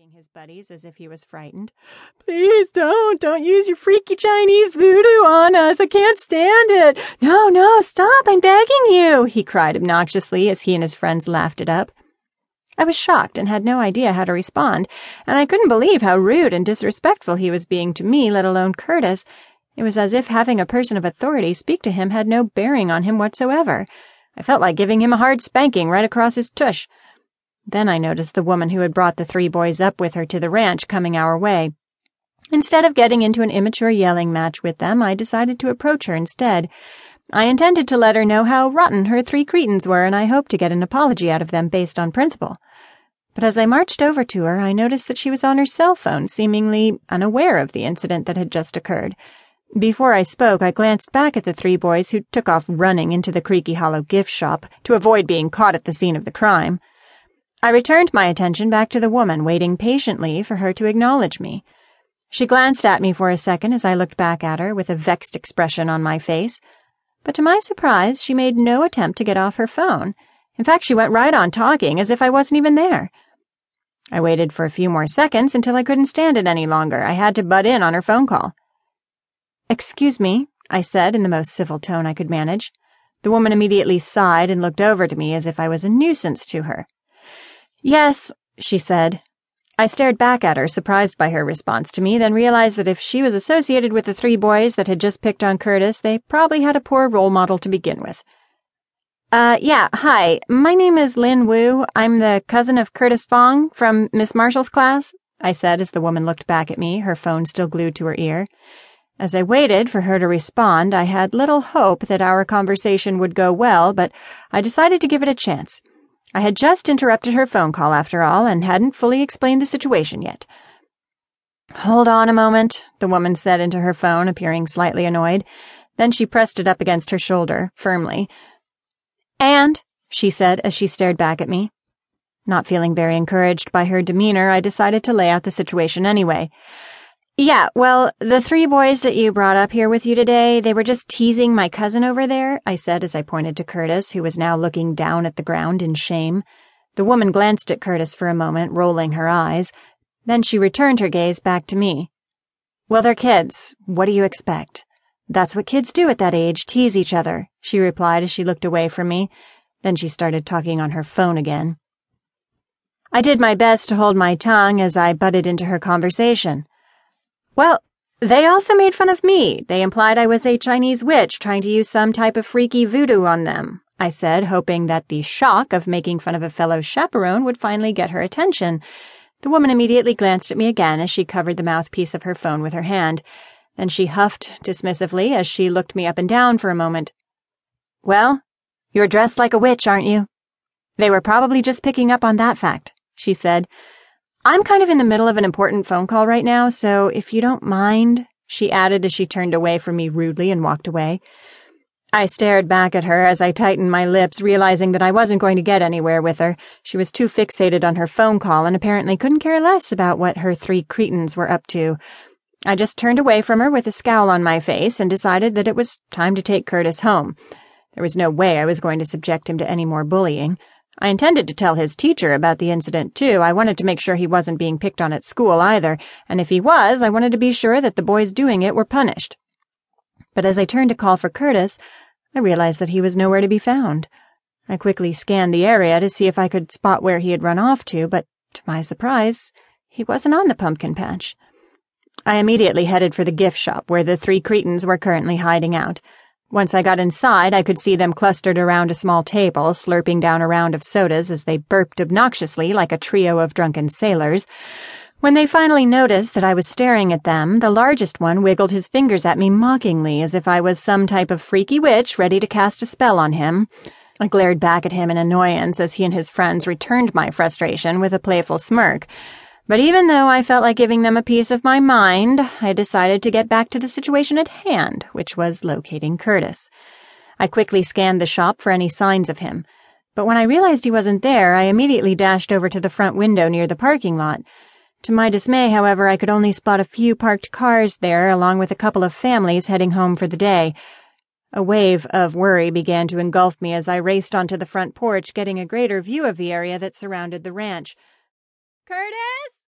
begging his buddies as if he was frightened. Please don't, don't use your freaky Chinese voodoo on us. I can't stand it. No, no, stop, I'm begging you, he cried obnoxiously as he and his friends laughed it up. I was shocked and had no idea how to respond, and I couldn't believe how rude and disrespectful he was being to me, let alone Curtis. It was as if having a person of authority speak to him had no bearing on him whatsoever. I felt like giving him a hard spanking right across his tush. Then I noticed the woman who had brought the three boys up with her to the ranch coming our way. Instead of getting into an immature yelling match with them, I decided to approach her instead. I intended to let her know how rotten her three cretins were, and I hoped to get an apology out of them based on principle. But as I marched over to her, I noticed that she was on her cell phone, seemingly unaware of the incident that had just occurred. Before I spoke, I glanced back at the three boys who took off running into the Creaky Hollow gift shop to avoid being caught at the scene of the crime. I returned my attention back to the woman, waiting patiently for her to acknowledge me. She glanced at me for a second as I looked back at her with a vexed expression on my face, but to my surprise, she made no attempt to get off her phone. In fact, she went right on talking as if I wasn't even there. I waited for a few more seconds until I couldn't stand it any longer. I had to butt in on her phone call. Excuse me, I said in the most civil tone I could manage. The woman immediately sighed and looked over to me as if I was a nuisance to her. Yes, she said. I stared back at her, surprised by her response to me, then realized that if she was associated with the three boys that had just picked on Curtis, they probably had a poor role model to begin with. Uh, yeah, hi. My name is Lin Wu. I'm the cousin of Curtis Fong from Miss Marshall's class, I said as the woman looked back at me, her phone still glued to her ear. As I waited for her to respond, I had little hope that our conversation would go well, but I decided to give it a chance. I had just interrupted her phone call, after all, and hadn't fully explained the situation yet. Hold on a moment, the woman said into her phone, appearing slightly annoyed. Then she pressed it up against her shoulder, firmly. And, she said as she stared back at me. Not feeling very encouraged by her demeanor, I decided to lay out the situation anyway. Yeah, well, the three boys that you brought up here with you today, they were just teasing my cousin over there, I said as I pointed to Curtis, who was now looking down at the ground in shame. The woman glanced at Curtis for a moment, rolling her eyes. Then she returned her gaze back to me. Well, they're kids. What do you expect? That's what kids do at that age, tease each other, she replied as she looked away from me. Then she started talking on her phone again. I did my best to hold my tongue as I butted into her conversation. Well, they also made fun of me. They implied I was a Chinese witch trying to use some type of freaky voodoo on them. I said, hoping that the shock of making fun of a fellow chaperone would finally get her attention. The woman immediately glanced at me again as she covered the mouthpiece of her phone with her hand. Then she huffed dismissively as she looked me up and down for a moment. Well, you're dressed like a witch, aren't you? They were probably just picking up on that fact, she said, I'm kind of in the middle of an important phone call right now, so if you don't mind, she added as she turned away from me rudely and walked away. I stared back at her as I tightened my lips, realizing that I wasn't going to get anywhere with her. She was too fixated on her phone call and apparently couldn't care less about what her three cretins were up to. I just turned away from her with a scowl on my face and decided that it was time to take Curtis home. There was no way I was going to subject him to any more bullying. I intended to tell his teacher about the incident, too. I wanted to make sure he wasn't being picked on at school either, and if he was, I wanted to be sure that the boys doing it were punished. But as I turned to call for Curtis, I realized that he was nowhere to be found. I quickly scanned the area to see if I could spot where he had run off to, but to my surprise, he wasn't on the pumpkin patch. I immediately headed for the gift shop where the three cretins were currently hiding out. Once I got inside, I could see them clustered around a small table, slurping down a round of sodas as they burped obnoxiously like a trio of drunken sailors. When they finally noticed that I was staring at them, the largest one wiggled his fingers at me mockingly as if I was some type of freaky witch ready to cast a spell on him. I glared back at him in annoyance as he and his friends returned my frustration with a playful smirk. But even though I felt like giving them a piece of my mind, I decided to get back to the situation at hand, which was locating Curtis. I quickly scanned the shop for any signs of him, but when I realized he wasn't there, I immediately dashed over to the front window near the parking lot. To my dismay, however, I could only spot a few parked cars there, along with a couple of families heading home for the day. A wave of worry began to engulf me as I raced onto the front porch, getting a greater view of the area that surrounded the ranch. Curtis?